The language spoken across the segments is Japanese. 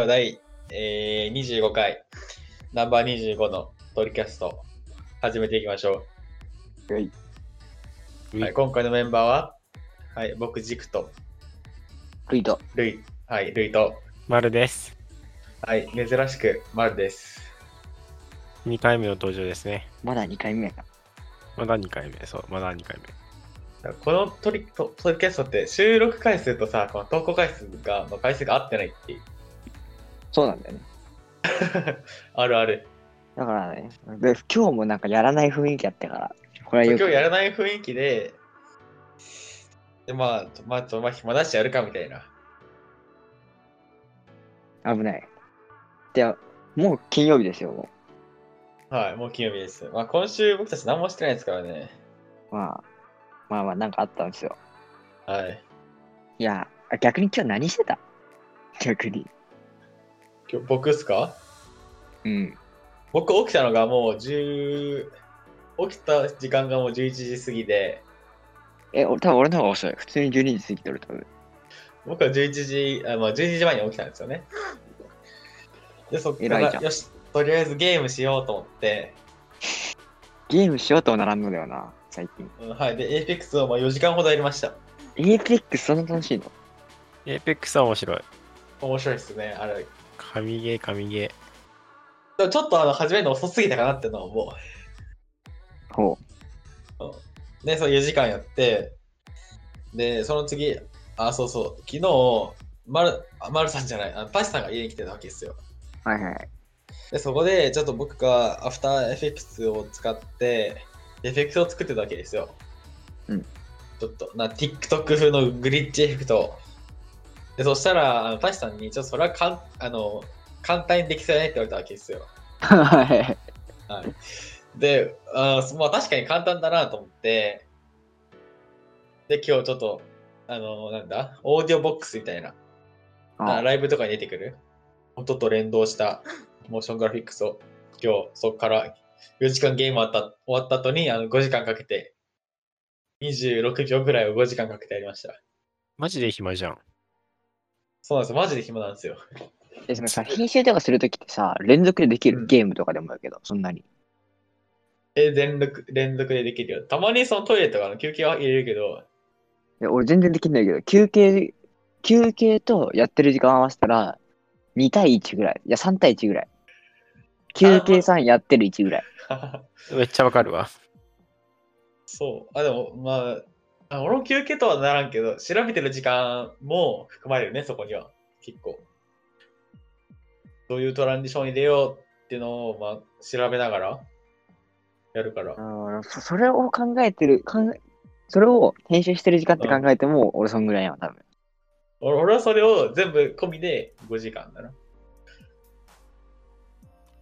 では第、えー、25回、ナンバー25のトリキャスト、始めていきましょはい。う。はい、今回のメンバーは、はい、僕、ジクと、ルイと。ルイ、はい、ルイと、丸です。はい、珍しく、マルです。2回目の登場ですね。まだ2回目。まだ2回目。そう、まだ2回目。このトリトトリキャストって収録回数とさ、この投稿回数が、の回数が合ってないっていう。そうなんだよね。あるある。だからね、で今日もなんかやらない雰囲気やったから、これは今日やらない雰囲気で、で、まあ、まあ、まあ、暇だしやるかみたいな。危ない。で、もう金曜日ですよ、もはい、もう金曜日です。まあ、今週僕たち何もしてないですからね。う。まあ、まあまあ、なんかあったんですよ。はい。いや、あ逆に今日何してた？逆に。今日僕っすか？うん。僕起きたのがもう10、起きた時間がもう11時過ぎで、え、俺多分俺の方が遅い。普通に12時過ぎてる、多分。僕は11時、あまあ、12時前に起きたんですよね。で、そっから、偉いじゃんよし、とりあえずゲームしようと思って、ゲームしようともならんのだよな、最近。うんはい。で、APEX をまあ4時間ほどやりました。エーペックスそんな楽しいの？エーペックスは面白い。面白いっすね。あれ。神ゲー、神ゲでもちょっとあの始めるの遅すぎたかなっていうのは思ほう。で、そう4時間やって、で、その次、あ、そうそう、昨日、まる、あまるさんじゃない、あのパシさんが家に来てたわけですよ。う。はいはいはい。で、そこで、ちょっと僕がアフターエフェクツを使って、エフェクトを作ってたわけですよ。うん。ちょっと、な、TikTok 風のグリッチエフェクトを。で、そしたら、あのパシさんに、ちょっとそれはかん、あの、簡単にできそうやねって言われたわけですよ。はい。はい。で、あーまあ確かに簡単だなと思って、で、今日ちょっと、あの、なんだ、オーディオボックスみたいな、ああライブとかに出てくる音と連動したモーショングラフィックスを、今日そこから4時間ゲーム終わった終わった後にあの5時間かけて、26秒ぐらいを5時間かけてやりました。ー。マジで暇じゃん。そうなんですよ。マジで暇なんですよ。え、そのさ、編集とかするときってさ、連続でできる、うんゲームとかでもやけど、そんなに。え、連続、連続でできるよ。たまにそのトイレとかの休憩は入れるけど、いや俺全然できないけど、休憩、休憩とやってる時間合わせたら、2対1ぐらい。いや、3対1ぐらい。休憩3やってる1ぐらい。めっちゃわかるわ。そう。あ、でも、まあ、あ俺も休憩とはならんけど、調べてる時間も含まれるね、そこには。結構。どういうトランジションに出ようっていうのを、まあ、調べながらやるから。うんそそれを考えてる、考え、それを編集してる時間って考えても、俺そんぐらいやわ、多分。俺俺はそれを全部込みで5時間だな。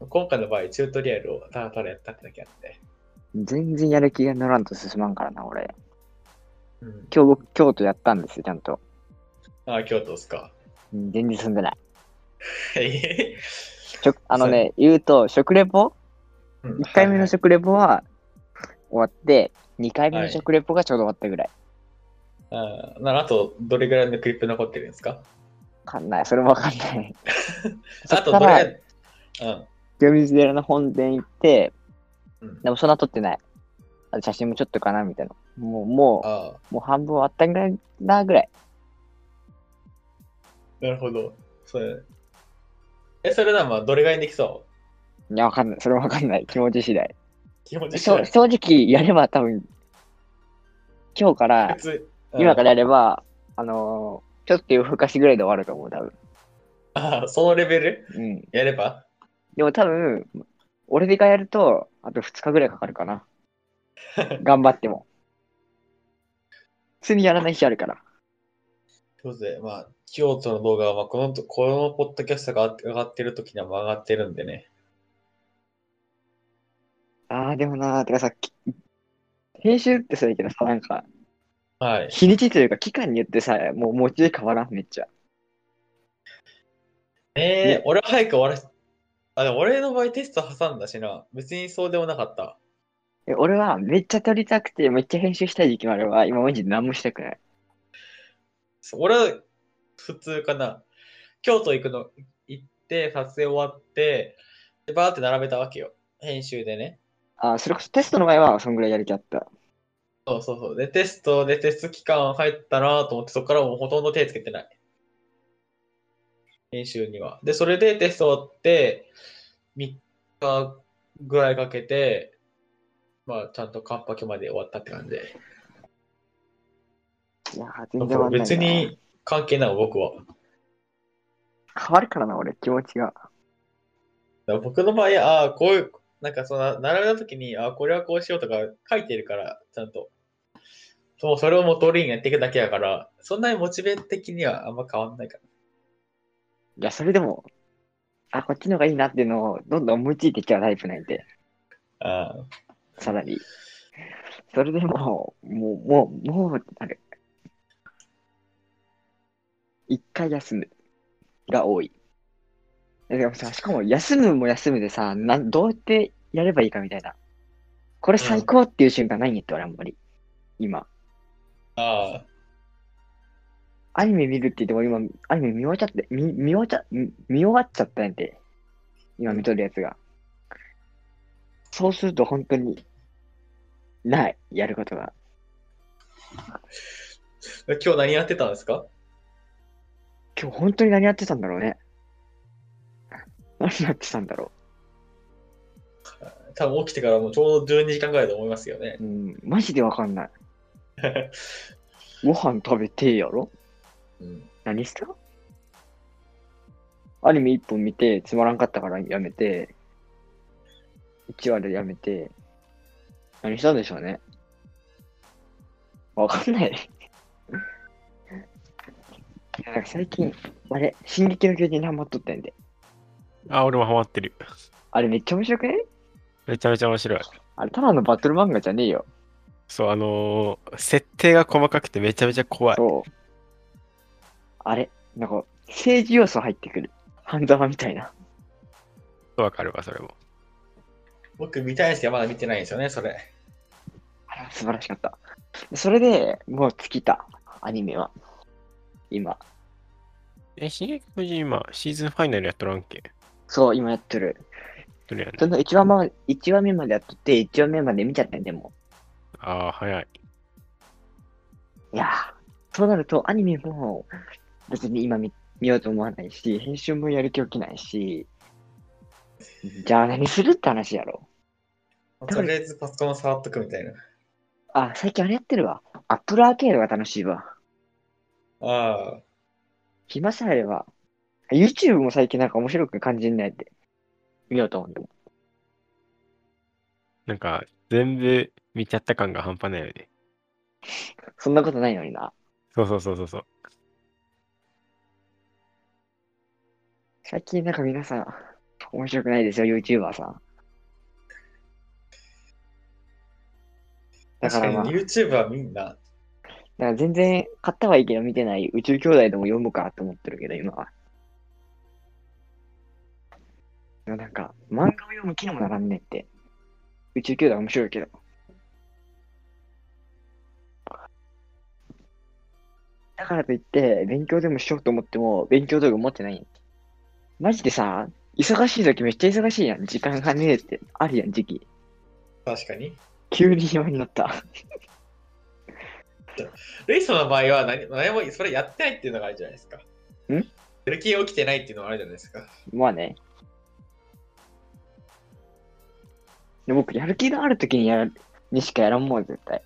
今回の場合、チュートリアルをただただやったってだけあって。全然やる気が乗らんと進まんからな、俺。うん、今日僕、京都やったんですよ、ちゃんと。あ、京都ですか。うん全然進んでない。あのね、言うと、食レポ？うん ?1 回目のはい食レポは終わって、2回目の食レポがちょうど終わったぐらい。はいああと、どれぐらいのクリップ残ってるんですか？わかんない、それもわかんない。そ あと、どれ、うん。清水寺の本殿行って、うんでもそんな撮ってない。あと写真もちょっとかなみたいな。もう、もああ、う、もう半分終わったぐらいなぐらい。なるほど。それ。え、それならまあどれぐらいにできそう？いや、わかんない。それもわかんない。気持ち次第。気持ちしょ正直、やれば多分、今日から今かららやれば、あのーちょっと夜更かしぐらいで終わると思う、多分。ああ、そのレベル？うん。やれば？でも多分、俺がやると、あと2日ぐらいかかるかな。頑張っても。普通にやらない日あるから。ということで、まあ、京都の動画は、まあ、この、このポッドキャストが上がってる時にはもう上がってるんでね。ああ、でもなー、てかさ、き編集ってそうやけどさ、なんか、はい。日にちというか期間によってさ、もう持ちで変わらん、めっちゃ。えーね、俺は早く終わらし、あ、でも俺の場合テスト挟んだしな。別にそうでもなかった。え俺はめっちゃ撮りたくて、めっちゃ編集したい時期もあれば、今マジで何もしたくない。そう俺は普通かな。京都行くの、行っって、撮影終わって、で、バーって並べたわけよ。編集でね。あ、それこそテストの前はそんぐらいやる気あった。そうそうそう。で、テストでテスト期間入ったなと思って、そこからもうほとんど手つけてない。編集には。で、それでテスト終わって、3日ぐらいかけて、まあ、ちゃんと完パケまで終わったって感じで。いやー、全然。別に関係ない、僕は。変わるからな、俺、気持ちが。僕の場合、ああ、こういう、なんかその、並べたときに、ああ、これはこうしようとか書いてるから、ちゃんと。そう、それをもう通りにやっていくだけやから、そんなにモチベ的にはあんま変わんないかいや、それでも、あ、こっちの方がいいなっていうのをどんどん思いついてきちゃうタイプなんで、ら。ああ。さらに。それでもう、もう、もう、もう、あれ。一回休むが多い。でもさ、しかも休むも休むでさ、なんどうやってやればいいかみたいな。これ最高っていう瞬間ないんやって、俺あんまり。今。ああ。アニメ見るって言っても今、アニメ見終わっちゃって、見、見終わっちゃ、見見終わっちゃったんやて。今見とるやつが。そうすると本当に、ない、やることが。今日何やってたんですか？今日本当に何やってたんだろうね。何やってたんだろ多分起きてからもうちょうど12時間ぐらいだと思いますよねう。。うん、マジでわかんない。ご飯食べてやろ？うん。何した？アニメ一本見て、つまらんかったからやめて、1話でやめて、何したんでしょうね。わかんない。いやなんか最近、あれ、進撃の巨人にハマっとったんで。あ、俺もハマってる。あれめっちゃ面白くね？めちゃめちゃ面白い。あれ、ただのバトル漫画じゃねえよ。そう、あのー設定が細かくてめちゃめちゃ怖い。そう。あれ、なんか、政治要素入ってくる。半沢みたいな。わかるわ、それも。僕見たいんですけど、まだ見てないんですよね、それ。あれは素晴らしかった。それでもう尽きた、アニメは。今。え、進撃の巨人今、シーズンファイナルやっとらんけ？そう、今やってる。どれやねんその1話ま一話目までやっとって、1話目まで見ちゃったんでもああ、早い。う。いやー、そうなるとアニメも別に今見見ようと思わないし、編集もやる気起きないし、じゃあ何するって話やろ。とりあえずパソコン触っとくみたいな。あ、最近あれやってるわ。アップルアーケードが楽しいわ。ああ。暇さえあれば。YouTube も最近なんか面白く感じんないって。見ようと思っても。なんか、全部見ちゃった感が半端ないよね。そんなことないのにな。そうそうそうそうそう。最近なんか皆さん、面白くないですよ、YouTuber さん。だ確からまあ、だか YouTube はみんな。ら全然買ったはいいけど見てない宇宙兄弟でも読むかと思ってるけど、今は。なんか、漫画を読む気にもならんねって。宇宙兄弟面白いけど。だからといって、勉強でもしようと思っても、勉強道具持ってないんマジでさ、忙しい時めっちゃ忙しいやん。時間がねえって、あるやん、時期。確かに。急に暇になった。レイソンの場合は何何もそれやってないっていうのがあるじゃないですか。ん？やる気起きてないっていうのがあるじゃないですか。まあね。で僕、やる気がある時にやる、にしかやらんもん、絶対。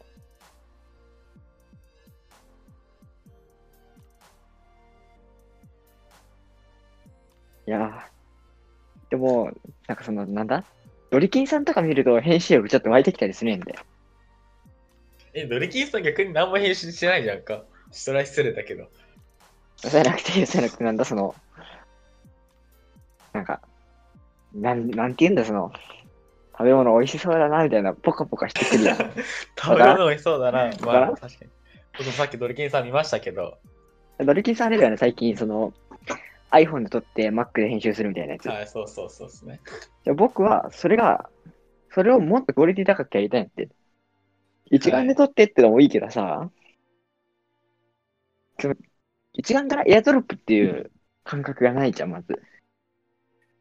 いやーでも、なんかその、なんだ？ドリキンさんとか見ると編集力ちょっと湧いてきたりするんで。え、ドリキンさん逆に何も編集してないじゃんか。それは失礼だけど。そうじゃなくて、そうじゃなくて、なんだ、その、なんか、なん、なんて言うんだ、その、食べ物美味しそうだな、みたいな、ポカポカしてくるやん。食べ物美味しそうだな。まわあ、確かに。僕もさっきドリキンさん見ましたけど、ドリキンさんあれだよね、最近、その、iPhone で撮って Mac で編集するみたいなやつ。はい、そうそうそうですね。じゃあ僕は、それが、それをもっとクオリティ高くやりたいって。一眼で撮ってってのもいいけどさ、その一眼からエアドロップっていう感覚がないじゃん、まず。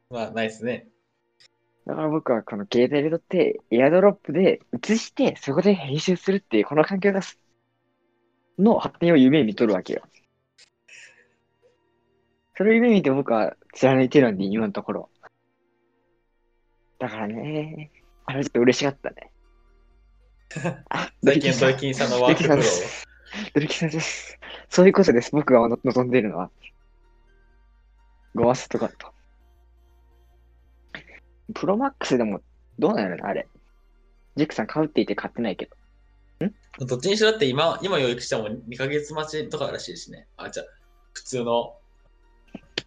まあ、ないですね。だから僕はこの携帯で撮って、エアドロップで映して、そこで編集するっていう、この環境がす、の発展を夢見とるわけよ。それを夢見て僕は貫いてるんで、今のところ。だからね、あれちょっと嬉しかったね。あ、最近、ドイドキンさんのワークフロードイキンさんですドルキさんです。そういうことです。僕が望んでいるのは。ゴマスとかと。プロマックスでもどうなるの？あれ。ジェックさん買うって言って買ってないけど。どっちにしろだって今、今予約しても2ヶ月待ちとからしいしね。あ、じゃあ、普通の、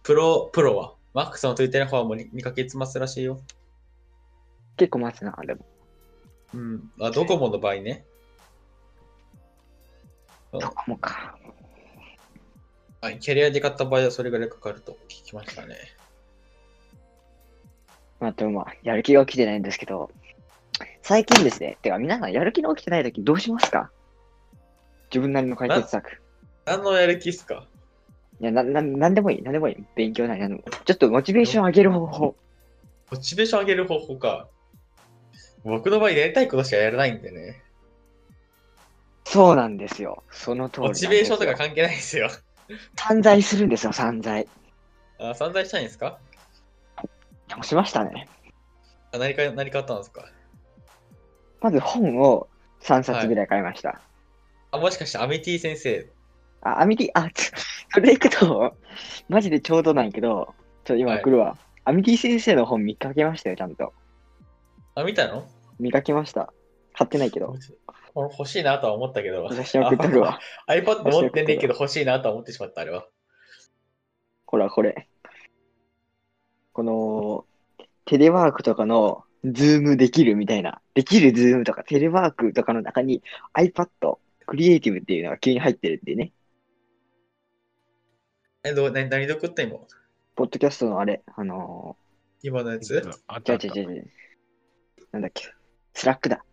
プロ、プロは、マックスのついてる方はもう 2, ヶ月待つらしいよ。結構待つな、でも。うん。あ、ドコモの場合ね。どこもか。はい、キャリアで買った場合はそれぐらいかかると聞きましたね。あと、まあ、やる気が起きてないんですけど、最近ですね、てか皆さんやる気の起きてない時どうしますか？自分なりの解決策。何のやる気っすか？いや、な、な、なんでもいい、なんでもいい。勉強なりなんでも。ちょっとモチベーション上げる方法。モチベーション上げる方法か。僕の場合やりたいことしかやらないんでね。そうなんですよ。その通りモ。チベーションとか関係ないですよ。散財するんですよ、散財。あ、散財したいんですか？でもしましたね。あ何か、何買ったんですか？まず本を3冊ぐらい買いました。あ、もしかしてアメティ先生？あ、アミティ、あ、それでいくと、マジでちょうどなんやけど、ちょっと今はい送るわ。アミティ先生の本見かけましたよ、ちゃんと。あ、見たの？見かけました。買ってないけど。俺欲しいなとは思ったけど。写真送ってくるわ。iPad 持ってんねんけど欲しいなとは思ってしまった、あれは。ほら、これ。この、テレワークとかの、 Zoomできるみたいな。できる Zoom とか、テレワークとかの中に iPad、クリエイティブっていうのが急に入ってるっていうね。え、どう、何、何で送った今？ポッドキャストのあれ、あの今のやつ？ー、あったあった違う違う違う違う。なんだっけ？ Slack だ。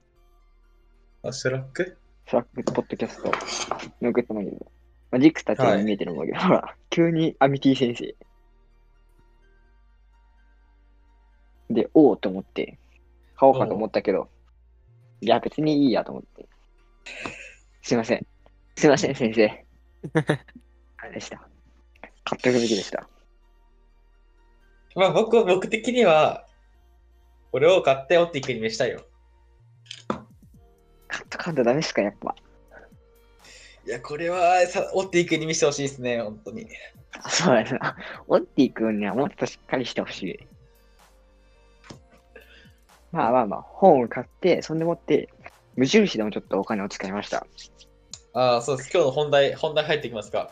あ、 Slack？ Slack ポッドキャストに送ったんだけど。まあ、ジックスたちに見えてるんだけど、ほら、急にアミティ先生。で、おおと思って、買おうかと思ったけど、いや、別にいいやと思って。すいません。すいません、先生。あれでした。買っておくべきでした。まあ僕は、僕的には、これを買ってオッティックに召したいよ。買っとかんとダメっすか、やっぱ。いや、これはさ、オッティックに見せてほしいですね、本当に。あそうやな。オッティ君にはもっとしっかりしてほしい。まあまあまあ、本を買って、そんでもって、無印でもちょっとお金を使いました。ああ、そうです。今日の本題、本題入ってきますか。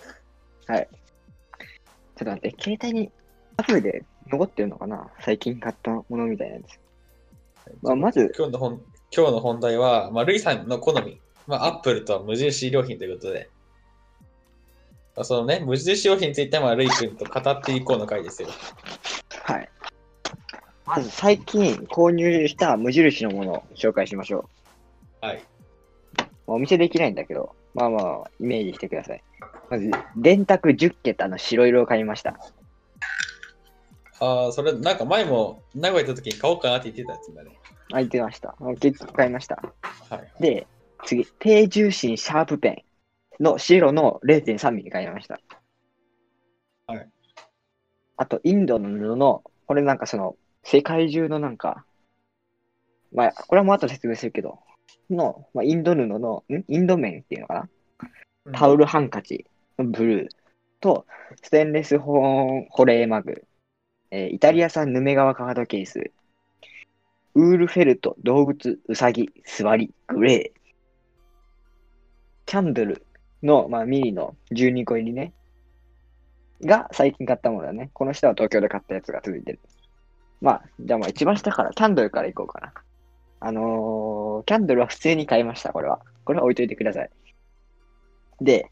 ちょっと待って、携帯にアプリで残ってるのかな？最近買ったものみたいなやつ。まあ、まず、今日の本、今日の本題は、まあ、ルイさんの好み。まあ、アップルとは無印良品ということで。まあ、そのね、無印良品については、まあ、ルイ君と語っていこうの回ですよ。はい。まず最近購入した無印のものを紹介しましょはい。う。お見せできないんだけど、まあまあ、イメージしてください。まず、電卓10桁の白色を買いました。ああ、それ、なんか前も名古屋行った時に買おうかなって言ってたやつだね。空いてました。結構買いました。はい。で、次、低重心シャープペンの白の0.3ミリ買いました。はい。あと、インドの布の、これなんかその、世界中のなんか、まあ、これはもう後で説明するけど、の、まあ、インド布の、ん？インド面っていうのかな？タオルハンカチのブルーと、ステンレス保保冷マグ、えーイタリア産ヌメ革カードケース、ウールフェルト、動物、ウサギ、座り、グレー、キャンドルの、まあ、ミリの12個入りね、が最近買ったものだね。この下は東京で買ったやつが続いてる。まあ、じゃあまあ一番下から、キャンドルからいこうかな。あのー、キャンドルは普通に買いました、これは。これは置いといてください。で、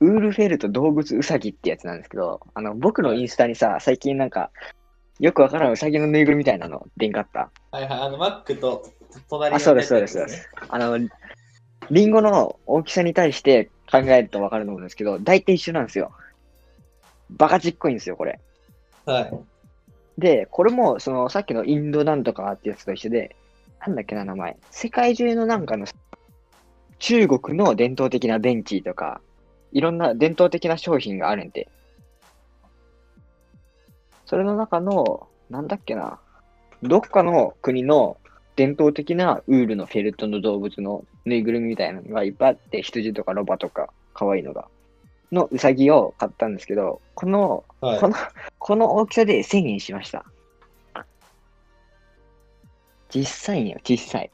ウールフェルト動物ウサギってやつなんですけど、あの、僕のインスタにさ、最近なんか、よくわからんウサギのぬいぐるみみたいなの、でんかった。はいはい、あの、マックと隣にあそうですそうですやつねあの、リンゴの大きさに対して考えるとわかると思うんですけど、大体一緒なんですよ。バカちっこいんですよ、これ。はい。で、これも、その、さっきのインドなんとかってやつと一緒で、なんだっけな、名前。世界中のなんかの、中国の伝統的なベンチーとか、いろんな伝統的な商品があるんで。それの中の、なんだっけな。どっかの国の伝統的なウールのフェルトの動物のぬいぐるみみたいなのがいっぱいあって、羊とかロバとか、可愛いのが。のウサギを買ったんですけど、この、はいこの、この大きさで1000円しました。実際によ、小さい。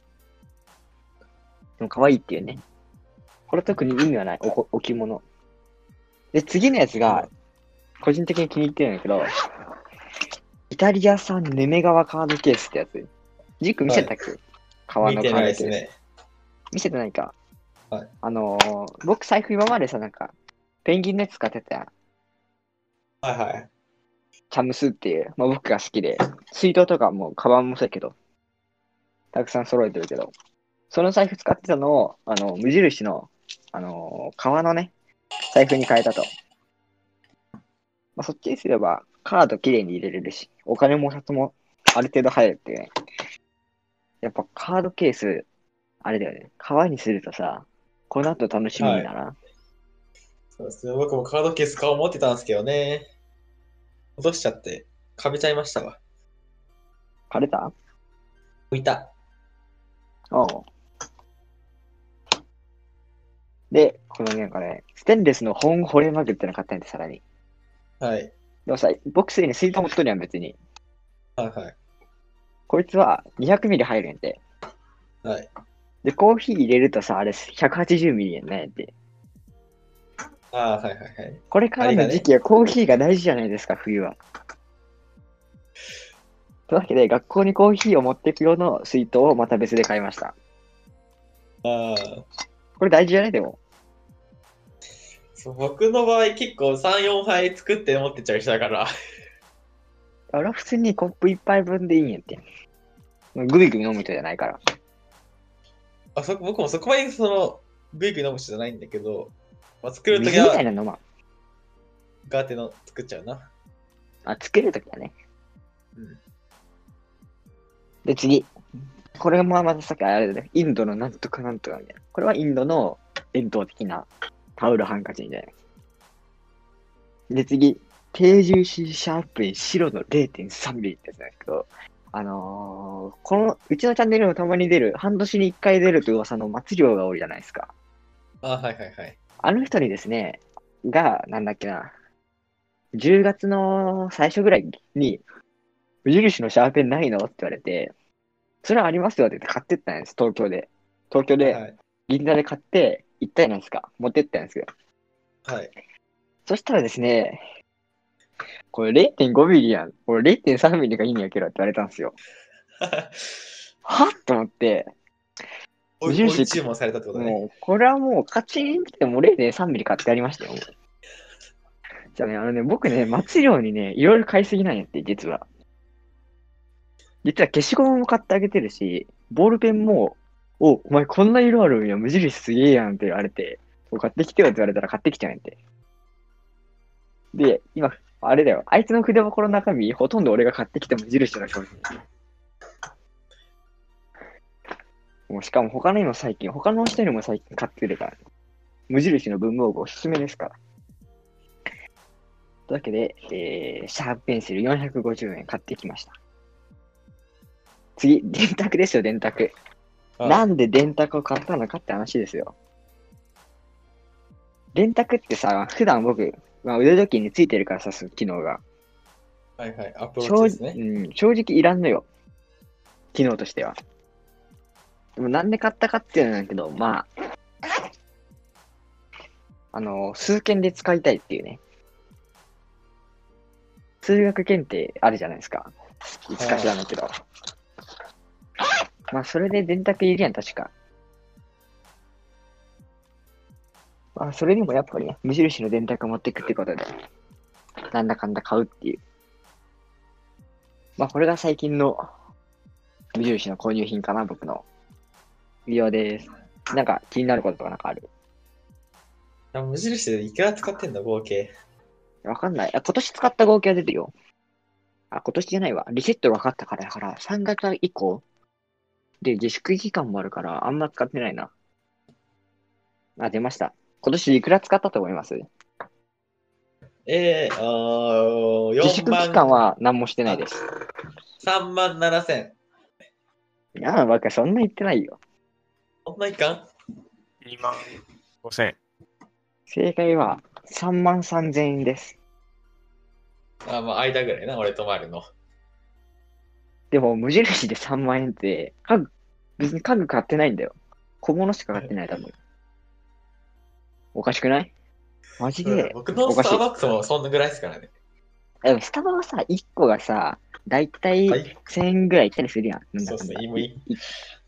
でも可愛いっていうね。これ特に意味はない、おこ置物。で、次のやつが、個人的に気に入ってるんだけど、イタリア産ヌメ革カードケースってやつ。ジック見せたっけ、革見てのカードケース。ないですね。見せてないか？はいあのー僕財布今までさ、なんか、ペンギンのやつ使ってたやん。はいはい。チャムスっていう、まあ、僕が好きで、水筒とかも、カバンもそうやけど、たくさん揃えてるけど、その財布使ってたのを、あの、無印の、あのー革のね、財布に変えたと。まあ、そっちにすれば、カード綺麗に入れれるし、お金もお札もある程度入るっていうね。やっぱカードケース、あれだよね。革にするとさ、この後楽しみにならん、そうですね。僕もカードケース顔持ってたんですけどね。落としちゃって、かべちゃいましたわ。枯れた？浮いた。で、このねなんかね、ステンレスの本掘れまくっての買ったんで、さらに。はい。でもさ、僕すでに水筒持っとるやん、別に。はいはい。こいつは200ミリ入るんやて。はい。で、コーヒー入れるとさ、あれ180ミリやんなんやて。ああ、はいはいはい。これからの時期はコーヒーが大事じゃないですか、冬は。というわけで、学校にコーヒーを持っていく用の水筒をまた別で買いました。ああ。これ大事じゃない？でも。そう僕の場合結構3、4杯作って持ってっちゃう人だから。俺は普通にコップ一杯分でいいんやって。グビグビ飲む人じゃないから。あそ僕もそこまでその、グイグイ飲む人じゃないんだけど、まあ、作ると水みたいきはなのまガーテの作っちゃうな。あ、作るときはね。うん。で、次。これもまたさっきあれだね。インドのなんとかなんとかみたいな。これはインドの伝統的なタオルハンカチみたいな。で、次。低重心シャープペン白の0.3ミリってやつなんですけど、あのー、この、うちのチャンネルにもたまに出る、半年に1回出ると噂の松良がおるじゃないですか。あはいはいはい。あの人にですね、が、なんだっけな、10月の最初ぐらいに、無印のシャーペンないの？って言われて、それはありますよって言って買ってったんです、東京で。東京で、はい。銀座で買って、行ったじゃないですか。持ってったんですよ。はい。そしたらですね、これ0.5ミリやん。これ0.3ミリがいいんやけどって言われたんですよ。はっと思って、無印注文されたってことね。もう、これはもう、カチンってもう0.3ミリ買ってやりましたよ。じゃあね、あのね、僕ね、松量にね、いろいろ買いすぎなんやって、実は。実は消しゴムも買ってあげてるし、ボールペンも、お、お前こんな色あるんや、無印すげえやんって言われて、買ってきてよって言われたら買ってきちゃうんやって。で、今、あれだよ、あいつの筆箱の中身、ほとんど俺が買ってきた無印の商品。もうしかも他のにも最近、他の人にも最近買ってるから、無印の文房具おすすめですから。というわけで、えー、シャープペンシル450円買ってきました。次、電卓ですよ、電卓。はいなんで電卓を買ったのかって話ですよ。電卓ってさ、普段僕、まあ、腕時計についてるからさ、その機能が。はいはい。アプロー正チですね。うん、正直いらんのよ。機能としては。でもなんで買ったかっていうのなんだけど、まあ、あの、数件で使いたいっていうね。数学検定あるじゃないですか。いつか知らないけど。まあ、それで電卓いるやん、確か。まあ、それにもやっぱりね、無印の電卓持っていくってことで、なんだかんだ買うっていう。まあ、これが最近の無印の購入品かな、僕の。以上です。なんか気になることとかなんかある？あ無印でいくら使ってんだ、合計。わかんない。あ今年使った合計は出てるよ。あ、今年じゃないわ。リセット分かったからだから、3月以降で自粛期間もあるから、あんま使ってないな。あ、出ました。今年いくら使ったと思います？えー、あー自粛4万期間は何もしてないです。3万7千。いや、ばっかそんな言ってないよ。そんないかん？2万5千。正解は3万3000円です。あ、まあ、間ぐらいな、俺とマルの。でも、無印で3万円って、家具、別に家具買ってないんだよ。小物しか買ってない、多分。おかしくない？マジで？僕のスターバックスもそんなぐらいですからね。でもスタバはさ、1個がさ、だいたいはい1000円ぐらいいったりするやん。なんそうですね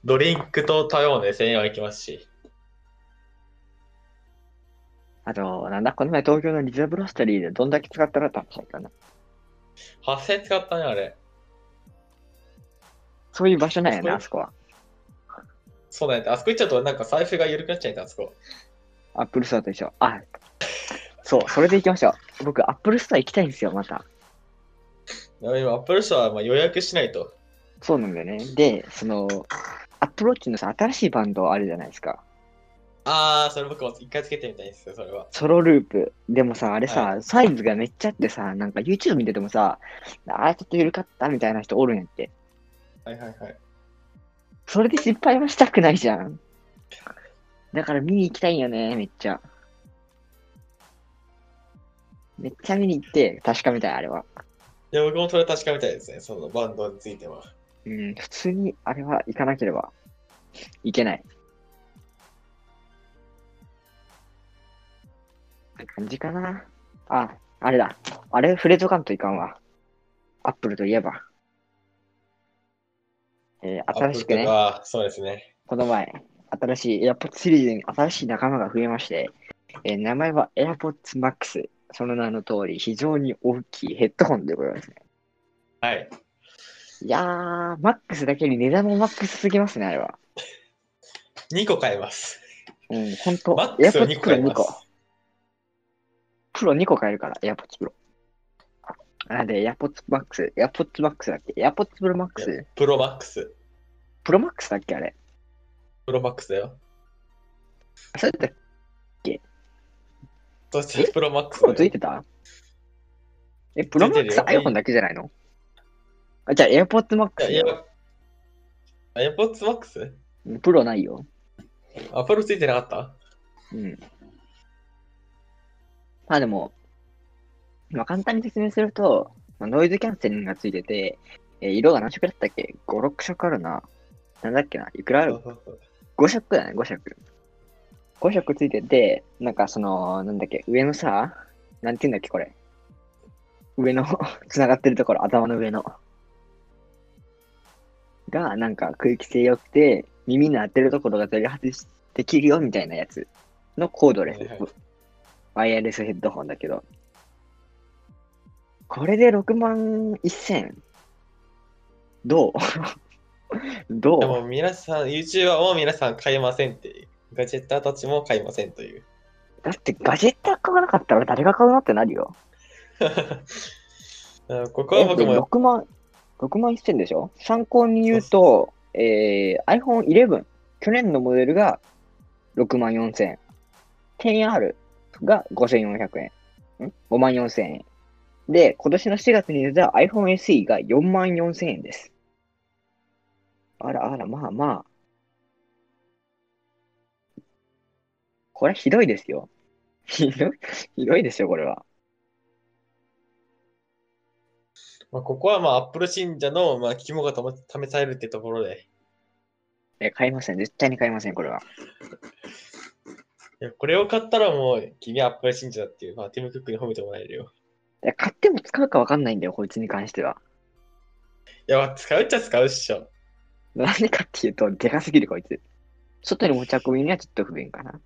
ドリンクと食べ物で1000円はいきますし。あと、なんだ、この前東京のリザーブロースタリーでどんだけ使ったらって話だったかな。8000円使ったね、あれ。そういう場所なんやな、あそこは。そうだね。あそこ行っちゃうとなんか財布が緩くなっちゃうんだ、あそこ。アップルストアと一緒。あ、そう、それで行きましょう。僕、アップルストア行きたいんですよ、また。今、 Apple Store はまあ予約しないと。そうなんだよね。で、その、 Apple Watch のさ、新しいバンドあるじゃないですか。あー、それ僕も一回つけてみたいんですよ、それは。ソロループ。でもさ、あれさ、はサイズがめっちゃあってさ、なんか YouTube 見ててもさ、あーちょっと緩かったみたいな人おるんやって。はいはいはい。それで失敗はしたくないじゃん。だから見に行きたいんよね、めっちゃ。めっちゃ見に行って確かめたい、あれは。いや、僕もそれ確かめたいですね、そのバンドについては。うん、普通にあれは行かなければいけない。って感じかな。あ、あれだ。あれ触れとかんといかんわ。アップルといえば。えー新しくね、あそうですね。この前、新しい AirPods シリーズに新しい仲間が増えまして、えー名前は AirPods Max。その名の通り、非常に大きいヘッドホンでございますね。はい。いやー、Max だけに値段も Max すぎますね、あれは。2個買います。うん、ほんと。マックスを2 AirPods 個買 Pro 2いま個。す。プロ2個買えるから、AirPods Pro。なんで、AirPods Max、AirPods Max だっけ ?AirPods Pro Max? プロマックス。プロ Max だっけあれ？プロマックスだよ。それって、そしてプロマックスプロつ。いてた？え、プロついてる Max よ iPhone だけじゃないの？あ、じゃあ AirPods い Max や、いやよ。、エアポッツマックスプロないよ。あ、プロついてなかった？うん。まあでも、まあ簡単に説明すると、まあ、ノイズキャンセリングがついてて、えー色が何色だったっけ ?5、6色あるな。なんだっけな？いくらある ?5 色だね、5色。5色ついてて、なんかその、なんだっけ、上のさ、なんて言うんだっけ、これ？上の、繋がってるところ、頭の上の。が、なんか空気性良くて、耳に当てるところが取り外しできるよ、みたいなやつのコードレス。はいはいワイヤレスヘッドホンだけど。これで6万1000どう？どう？でも皆さん、YouTuber も皆さん買いませんって、ガジェッターたちも買いませんという。だってガジェッター買わなかったら誰が買うのってなるよ。あここは僕えも、6万、6万1000でしょ？参考に言うと、えー、iPhone 11、去年のモデルが6万4000。10R が5400円。ん ?5 万4000円。で、今年の4月に出た iPhone SE が4万4000円です。あらあら、まあまあ。これひどいですよ。ひどい、ひどいですよ、これは。まあ、ここはまあ、Apple 信者のまあ肝が試試されるってところで、え、買いません。絶対に買いません、これは。いやこれを買ったらもう、君は Apple 信者だっていう、まあ、ティム・クックに褒めてもらえるよ。いや、買っても使うかわかんないんだよ、こいつに関しては。いや、まあ使うっちゃ使うっしょ。なんでかっていうと、でかすぎる、こいつ。外に持ち運びにはちょっと不便かな。だ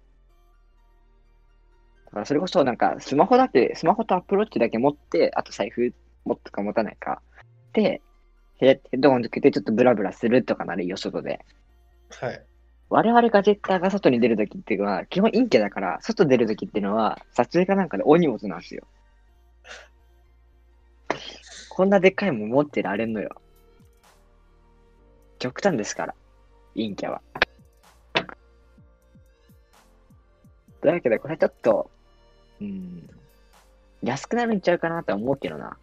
からそれこそ、なんか、スマホだけ、スマホとアプローチだけ持って、あと財布持つか持たないか。で、ヘッヘッドホンつけてちょっとブラブラするとかならいいよ、外で。はい。我々ガジェッターが外に出るときっていうのは、基本陰キャだから、外出るときっていうのは、撮影かなんかで大荷物なんですよ。こんなでっかいもん持ってられんのよ。極端ですから、陰キャは。というわけで、これちょっと、うん、安くなるんちゃうかなとは思うけどな。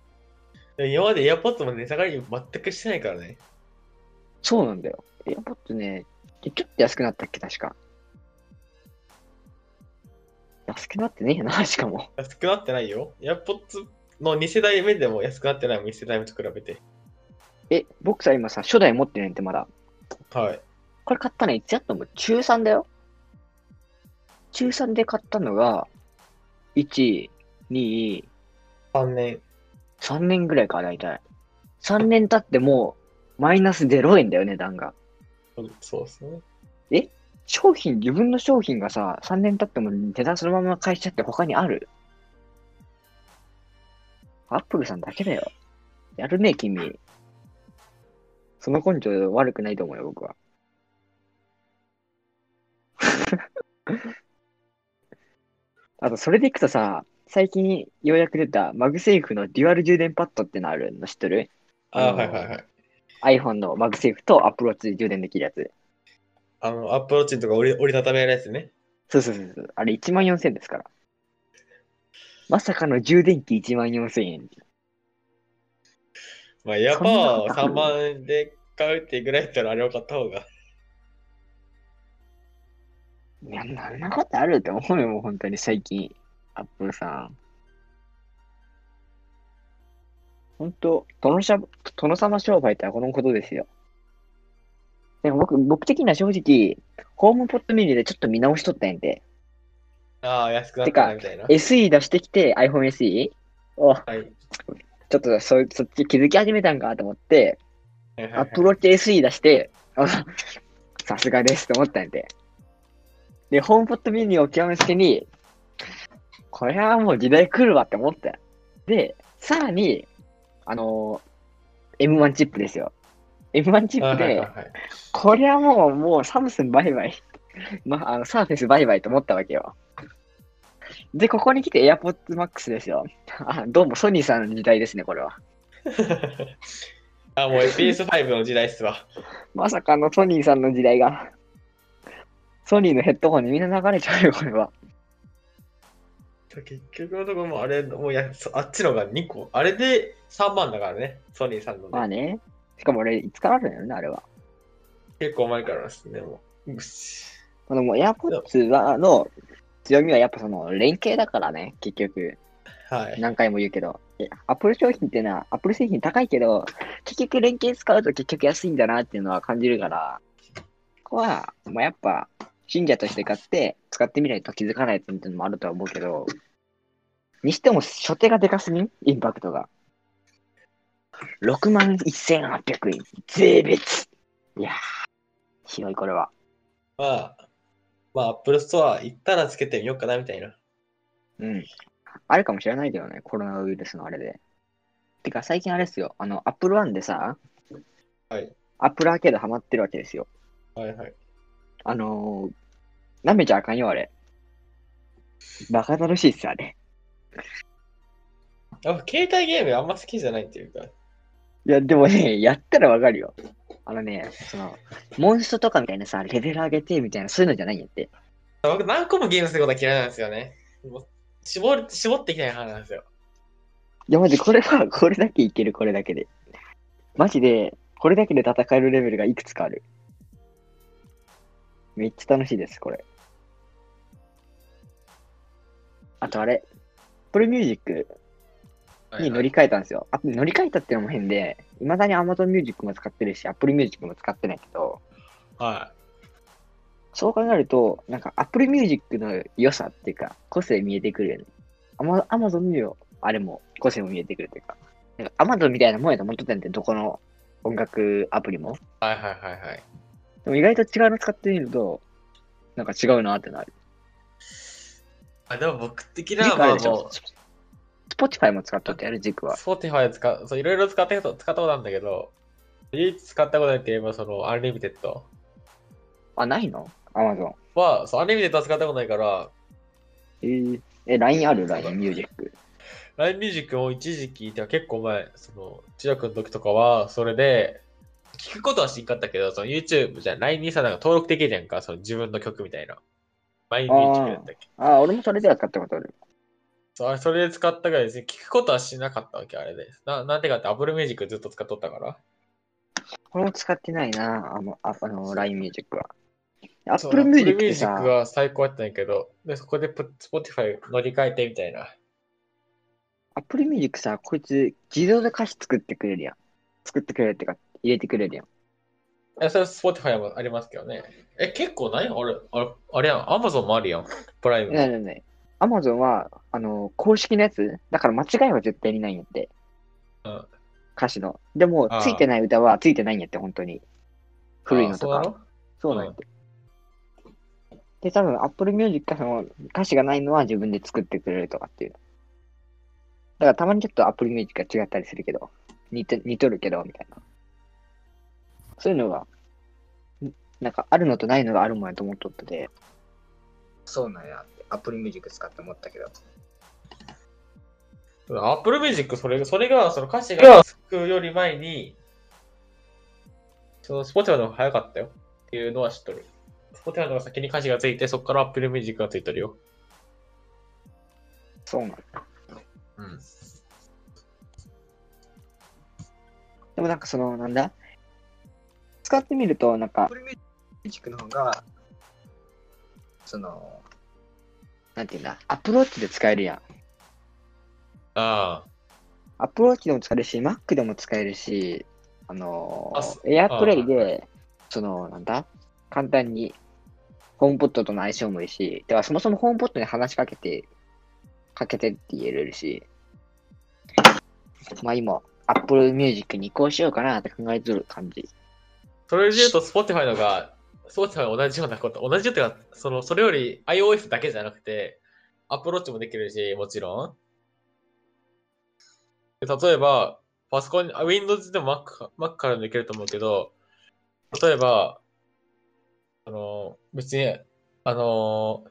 今まで AirPods も値下がり全くしてないからね。そうなんだよ。エアポッドね、ちょっと安くなったっけ、確か。安くなってねえな、しかも。安くなってないよ。AirPods の2世代目でも安くなってないもん、1世代目と比べて。え、僕さ、今さ、初代持ってるんってまだ。はい。これ買ったのいつやったの？中3だよ。中3で買ったのが、1、2、3年。3年ぐらいか、大体。3年経ってもう、マイナス0円だよ、値段が。そうそうですね。商品、自分の商品がさ、3年経っても値段そのまま返しちゃって他にある？アップルさんだけだよ。やるね、君。その根性悪くないと思うよ、僕は。あと、それでいくとさ、最近ようやく出たマグセーフのデュアル充電パッドってのあるの知ってる？ああのはいはいはい。?iPhone のマグセーフと Apple Watch で充電できるやつ。あの、アップローチとか折り折りたためるやつね。そうそうそうそう。あれ1万4000ですから。まさかの充電器1万4000円。まあ、エアパそんなワーをことある？3万円で買うってぐらいだったらあれを買った方が。いや、なんなことあるって思うよ、もう本当に最近。アップルさん。本当、殿しゃ殿様商売ってこのことですよ。でも僕、僕的には正直、ホームポットミニでちょっと見直しとったんやんて。ああ、安くなったなみたいな。SE 出してきて iPhone SE? お、はい。ちょっとそそっち気づき始めたんかと思って、はいはいはい Apple Watch SE 出して、あ さすがですと思ったんで。で、ホームポットミニを極めつけに、これはもう時代来るわって思った。で、さらに、あのー M1 チップですよ。M1 チップで。これはもう、もうサムスンバイバイ。まあ、あの、サーフェスバイバイと思ったわけよ。で、ここに来て AirPods Max ですよ。あ、どうもソニーさんの時代ですね、これは。あ、もう PS5 の時代っすわ。まさかのソニーさんの時代が。ソニーのヘッドホンにみんな流れちゃうよ、これは。結局のところもうあれ、もうやそあっちのが2個。あれで3万だからね、ソニーさんの、ねまあね。しかも俺、いつからあるんやろね、あれは。結構前からですね、もう。このもう AirPods はの強みはやっぱその連携だからね、結局。はい。何回も言うけど。え Apple 商品っていうのは、Apple 製品高いけど、結局連携使うと結局安いんだなっていうのは感じるから、ここは、まあ、やっぱ、信者として買って、使ってみないと気づかないっていうのもあるとは思うけど、にしても、初手がでかすぎん？インパクトが。6万1800円、税別。いやー、広いこれは。まあ、まあ、 Apple Store 行ったらつけてみようかなみたいな。うん。あるかもしれないけどね、コロナウイルスのあれで。てか、最近あれですよ、あの、Apple One でさ、はい。Apple アーケードハマってるわけですよ。はいはい。あのー、舐めちゃあかんよ、あれ。バカ楽しいっす、あれ。やっぱ携帯ゲームあんま好きじゃないっていうか。いや、でもね、やったらわかるよ。あのね、その、モンストとかみたいなさ、レベル上げてみたいな、そういうのじゃないんやって。僕何個もゲームすることは嫌いなんですよね。絞る絞っていきたい派なんですよ。いや、マジこれは、これだけいける、これだけで。マジで、これだけで戦えるレベルがいくつかある。めっちゃ楽しいです、これ。あとあれ、Apple Music に乗り換えたんですよ。あ乗り換えたっていうのも変で、いまだに Amazon Music も使ってるし、Apple Music も使ってないけど、はそう考えると、なんか Apple Music の良さっていうか、個性見えてくるよね。アマ Amazon のあれも個性も見えてくるっていうか、なんか Amazon みたいなもんやと思っとったんで、どこの音楽アプリも。い。はいはいはいはい。でも意外と違うの使ってみると、なんか違うなってなる。あでも僕的にはもう、Spotify も使っとってやる、軸は。Spotify 使う、そういろいろ使ったこと使ったことあるんだけど、唯一使ったことないって言えばそのアンリミテッドあ、ないの ?Amazon。は、そうアンリミテッドは使ったことないから、えー、え、LINE ある ?LINE Music。LINE ミュージックも一時期、結構前、その、中学の時とかは、それで、聞くことはしんかったけど、その YouTube じゃ LINE にさ、なんか登録できるじゃんか、その自分の曲みたいな。LINE ミュージックだったっけ？ああ、俺もそれでは買ったことある。そうあれそれで使ったからですね、聞くことはしなかったわけ、あれで。ななんでかって Apple Music ずっと使っとったから。俺も使ってないな、あの、ああの LINE ミュージックは。Apple Music Music さ、は最高やったんやけど、で、そこでプ Spotify 乗り換えてみたいな。Apple Music さ、こいつ自動で歌詞作ってくれるやん。作ってくれるってか、入れてくれるやん。え、それ Spotify もありますけどね。え、結構ないあれ、あれ、あれやん、Amazon もあるやん。プライム。ねえねえねえ。Amazon は、あの、公式のやつ？だから間違いは絶対にないんやって。うん歌詞の。でもついてない歌はついてないんやって、本当に。古いのとか。あそうなの？そうなんやって。で、多分 Apple Music かその歌詞がないのは自分で作ってくれるとかっていう。だからたまにちょっと Apple Music が違ったりするけど、似て似とるけど、みたいな。そういうのが、んなんかあるのとないのがあるもんやと思っとったで、そうなんや Apple Music 使って思ったけど。Apple Music、それそれが、その歌詞がつくより前に、その Spotify の方が早かったよっていうのは知っとる。Spotify の方が先に歌詞がついて、そこから Apple Music がついとるよ。そうなんや。うん。でもなんかその、なんだ？使ってみると、なんか、Apple Music の方が、その、なんていうんだ、アプローチで使えるやん。あアプローチでも使えるし、Mac でも使えるし、あのあそー、AirPlay で、その、なんだ？簡単に、ホームポットとの相性もいいし、ではそもそもホームポットに話しかけて、かけてって言えれるし、まあ今、Apple Music に移行しようかなって考えてる感じ。それで言うと Spotify のが、Spotify は同じようなこと、同じような、その、それより iOS だけじゃなくて、アプローチもできるし、もちろん。例えば、パソコン、Windows でも Mac, Mac からもできると思うけど、例えば、あの、別に、あの、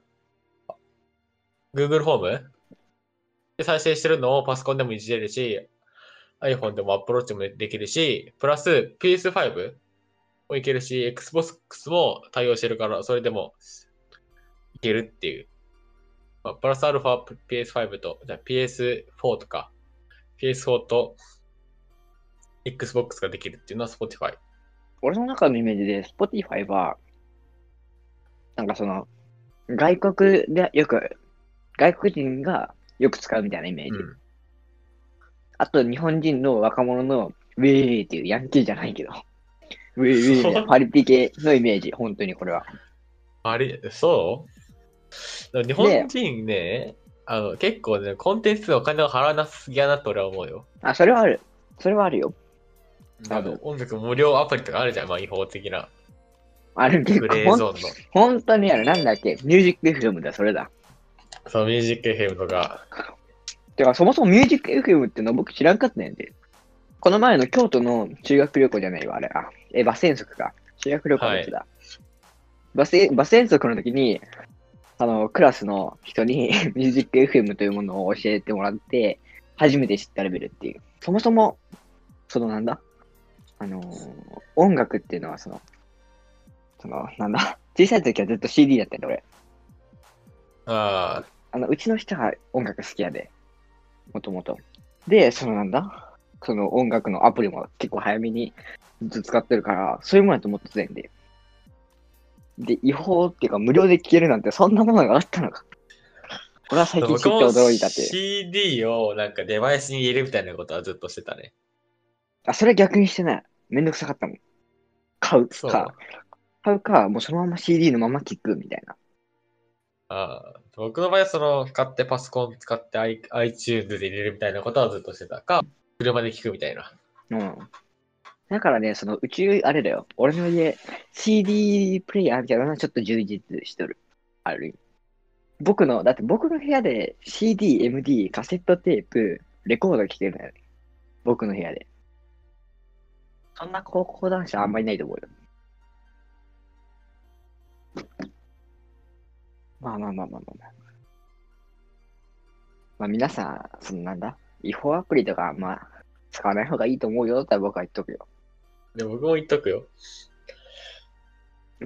Google ホームで再生してるのをパソコンでもいじれるし、iPhone でもアプローチもできるし、プラス PS5 もいけるし、Xbox も対応してるから、それでもいけるっていう。まあ、プラスアルファ PS5 と、じゃあ PS4 とか、PS4 と Xbox ができるっていうのは Spotify。俺の中のイメージで、Spotify は、なんかその、外国でよく、外国人がよく使うみたいなイメージ。うん。あと、日本人の若者のウェーっていうヤンキーじゃないけど、ウェーウェーみたいなパリピ系のイメージ、本当にこれは。あれ、そう？日本人ね、あの、結構ね、コンテンツのお金を払わなすぎやなと俺は思うよ。あ、それはある。それはあるよ。あの音楽無料アプリとかあるじゃん、まあ違法的な。ある結グ構ほん、レーゾーンの。本当にある。なんだっけ？ミュージック FM だ、それだ。そう、ミュージック FM とか。てか、そもそもミュージック FM ってのは僕知らんかったんやで。この前の京都の修学旅行じゃないわ、あれ。あ、え、バス遠足か。修学旅行のやつだ。バス、バス遠足の時に、あの、クラスの人に ミュージック FM というものを教えてもらって、初めて知ったレベルっていう。そもそも、そのなんだ？あのー音楽っていうのはその、その、なんだ？小さい時はずっと CD だったんだ、俺。ああの、うちの人が音楽好きやで。もともと。で、そのなんだ？その音楽のアプリも結構早めにずっと使ってるから、そういうものだと思ってたんで。で、違法っていうか無料で聴けるなんてそんなものがあったのか。これはあ。最近知って驚いたっていう。CD をなんかデバイスに入れるみたいなことはずっとしてたね。あ、それは逆にしてない。めんどくさかったもん。買う。か。買うか、もうそのまま CD のまま聴くみたいな。ああ僕の場合はその、買ってパソコン使って iTunes で入れるみたいなことはずっとしてたか、車で聞くみたいな。うん。だからね、その、うち、あれだよ。俺の家、CD プレイヤーみたいなのはちょっと充実しとる。ある意味。僕の、だって僕の部屋で CD、MD、カセットテープ、レコード聴けるんだよね。僕の部屋で。そんな高校男子はあんまりないと思うよ。まあまあまあまあまあまあ。まあ皆さん、そのなんだ？違法アプリとか、まあ、使わない方がいいと思うよって僕は言っとくよ。で僕も言っとくよ。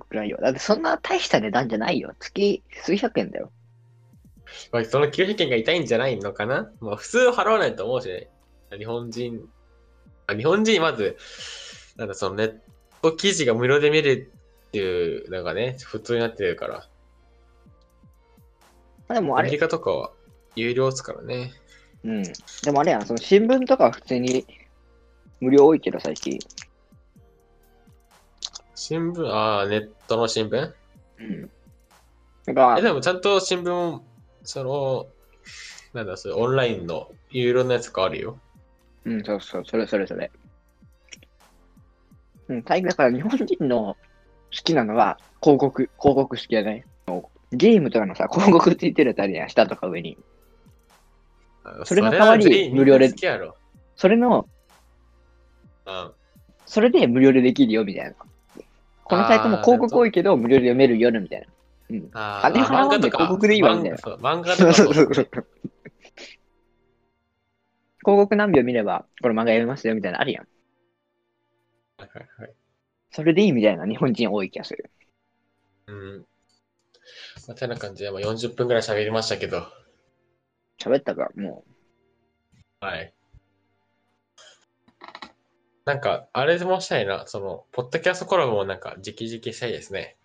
くらいよ。だってそんな大した値段じゃないよ。月数百円だよ。まあ、その900円が痛いんじゃないのかな？まあ、普通払わないと思うしね。日本人、あ日本人まず、なんだそのネット記事が無料で見るっていうのがね、普通になってるから。まあ、でもあれ、アメリカとかは有料ですからね。うん。でもあれやん、その新聞とかは普通に無料多いけど最近。新聞、ああ、ネットの新聞？うん。だかえ、ら、でもちゃんと新聞、その、なんだ、それオンラインの有料のやつがあるよ。うん、そうそう、それそれそれ。うん、最近だから日本人の好きなのは広告、広告好きじゃないゲームとかのさ、広告ついてるやつあるやん、下とか上に。それの代わり無料で。それの、うん。それで無料でできるよ、みたいな。このサイトも広告多いけど、無料で読めるよ、みたいな。うん。金払わんで広告でいいわみたいな漫画とかそうそう。そう広告何秒見れば、この漫画読めますよ、みたいなのあるやん。はいはいはい。それでいいみたいな日本人多い気がする。うん。まあ、てな感じで、まあ、40分ぐらい喋りましたけど、喋ったか、もはい。なんか、あれでもしたいな、その、ポッドキャストコラボもなんか、直々したいですね。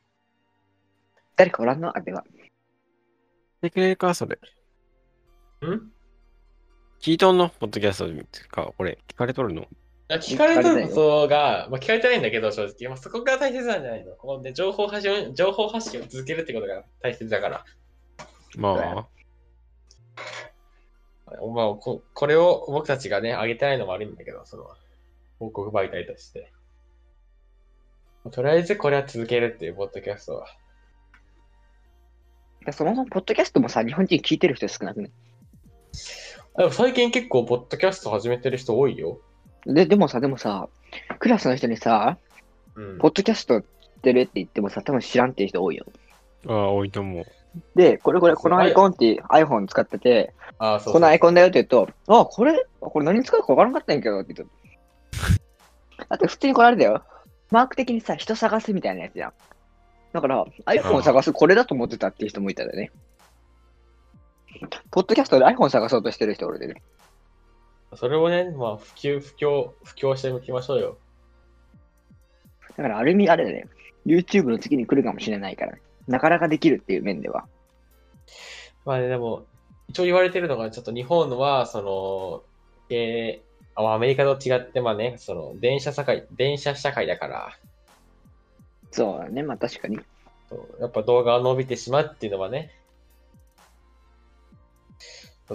う。誰かおらんの？あ、では。してくれるか、それ。ん？聞いとんのポッドキャストか、これ、聞かれとるの？聞かれてることが、まあ、聞かれてないんだけど、正直。まあ、そこが大切なんじゃないの？ここで情報発信を、情報発信を続けるってことが大切だから。まあ、まあ、ここれを僕たちがね、上げてないのも悪いんだけど、その、報告媒体として。とりあえずこれは続けるっていう、ポッドキャストは。そもそも、ポッドキャストもさ、日本人聞いてる人少なくね。でも最近結構、ポッドキャスト始めてる人多いよ。で、でもさ、でもさ、クラスの人にさ、うん。ポッドキャスト知ってるって言ってもさ、多分知らんっていう人多いよ。ああ、多いと思う。で、これこれ、このアイコンって iPhone 使ってて、ああ、そうそうこのアイコンだよって言うと、あ、これ、これ何使うか分からんかったんやけどって言うと。だって普通にこれあれだよ。マーク的にさ、人探すみたいなやつじゃん。だから、iPhone を探すこれだと思ってたっていう人もいたよね。ポッドキャストで iPhone 探そうとしてる人おるでね。それをね、まあ、普及、普及、普及していきましょうよ。だからある意味あれだね。YouTube の次に来るかもしれないから、なかなかできるっていう面では。まあね、でも、一応言われてるのが、ちょっと日本は、その、えーあアメリカと違って、まあね、その、電車社会、電車社会だから、そうだね、まあ確かに。やっぱ動画が伸びてしまうっていうのはね、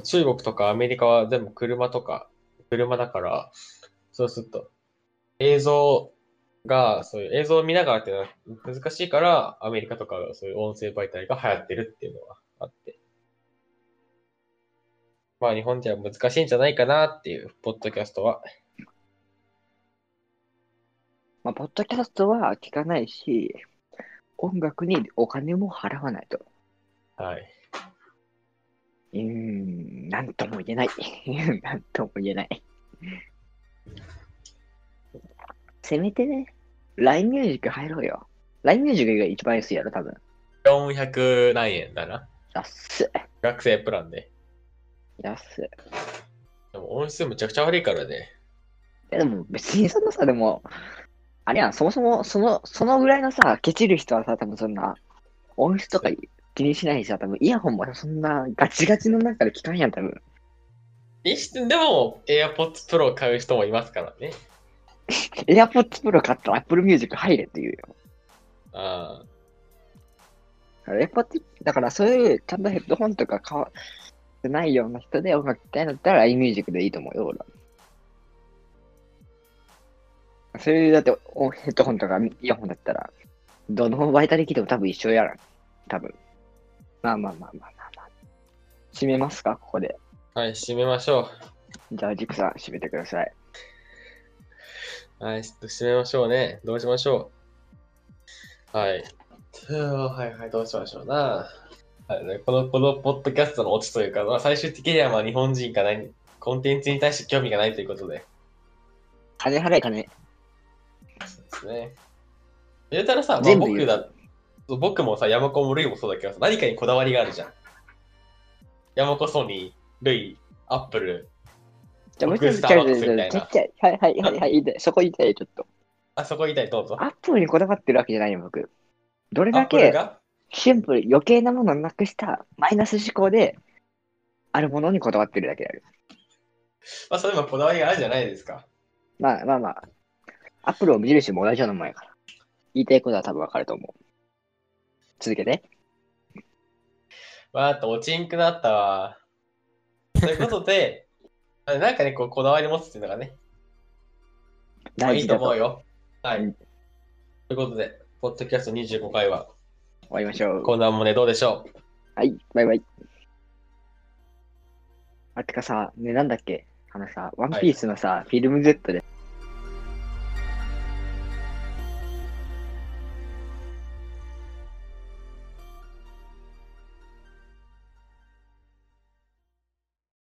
中国とかアメリカは全部車とか、車だから、そうすると、映像が、そういう映像を見ながらっていうのは難しいから、アメリカとかそういう音声媒体が流行ってるっていうのはあって。まあ日本では難しいんじゃないかなっていう、ポッドキャストは。まあ、ポッドキャストは聞かないし、音楽にお金も払わないと。はい。うーん、なんとも言えない。なんとも言えない。せめてね、LINE ミュージック入ろうよ。LINE ミュージックが一番安いやろ、多分。400何円だな。安っ。学生プランで。安っ。でも音質むちゃくちゃ悪いからね。いやでも別にそのさ、でも、あれやん、そもそもその、そのぐらいのさ、ケチる人はさ、多分そんな、音質とか気にしないしさ、多分イヤホンもそんなガチガチの中で聞かんやん、多分。でも、AirPods Pro を買う人もいますからね。AirPods Pro 買ったら Apple Music 入れって言うよ。ああ。AirPods、だからそういう、ちゃんとヘッドホンとか買わないような人で音楽聴きたいんだったら iMusic でいいと思うよ、俺は。そういう、だっておヘッドホンとかイヤホンだったら、どの媒体で聞いても多分一緒やらん。多分。まあまあまあまあまあまあ。閉めますかここで。はい、締めましょじゃあ、ジクさん、閉めてください。う。はい、ちょっと締めましょうね。どうしましょう。はい。はいはい、どうしましょうな。はいね、この、このポッドキャストのオチというか、まあ、最終的にはまあ日本人か何、コンテンツに対して興味がないということで。金払え、金。そうですね。言うたらさ、まあ、僕だ、僕もさ、ヤマコもルイもそうだけどさ、何かにこだわりがあるじゃん。ヤマコ、ソニー、ルイ、アップル。じゃあもう一つちゃい。はいはいはいはい。そこ言いたい、ちょっと。あ、そこ言いたい、どうぞ。アップルにこだわってるわけじゃないよ、僕。どれアだけシンプル、余計なものをなくしたマイナス思考で、あるものにこだわってるだけである。まあ、それもこだわりがあるじゃないですか。まあまあまあ、アップルを無印も同じようなもんやから。言いたいことは多分わかると思う。続けて。わーっと、おちんくなったわ。ということで、あなんかね、こう、こだわり持つっていうのがね、まあ、いいと大事だと終思うよ。はい。うんということで、ポッドキャスト25回は、わりましょう。こんなもんね、どうでしょう？はい、バイバイ。あ、てかさ、ね、なんだっけ？あのさ、ワンピースのさ、フィルム Z で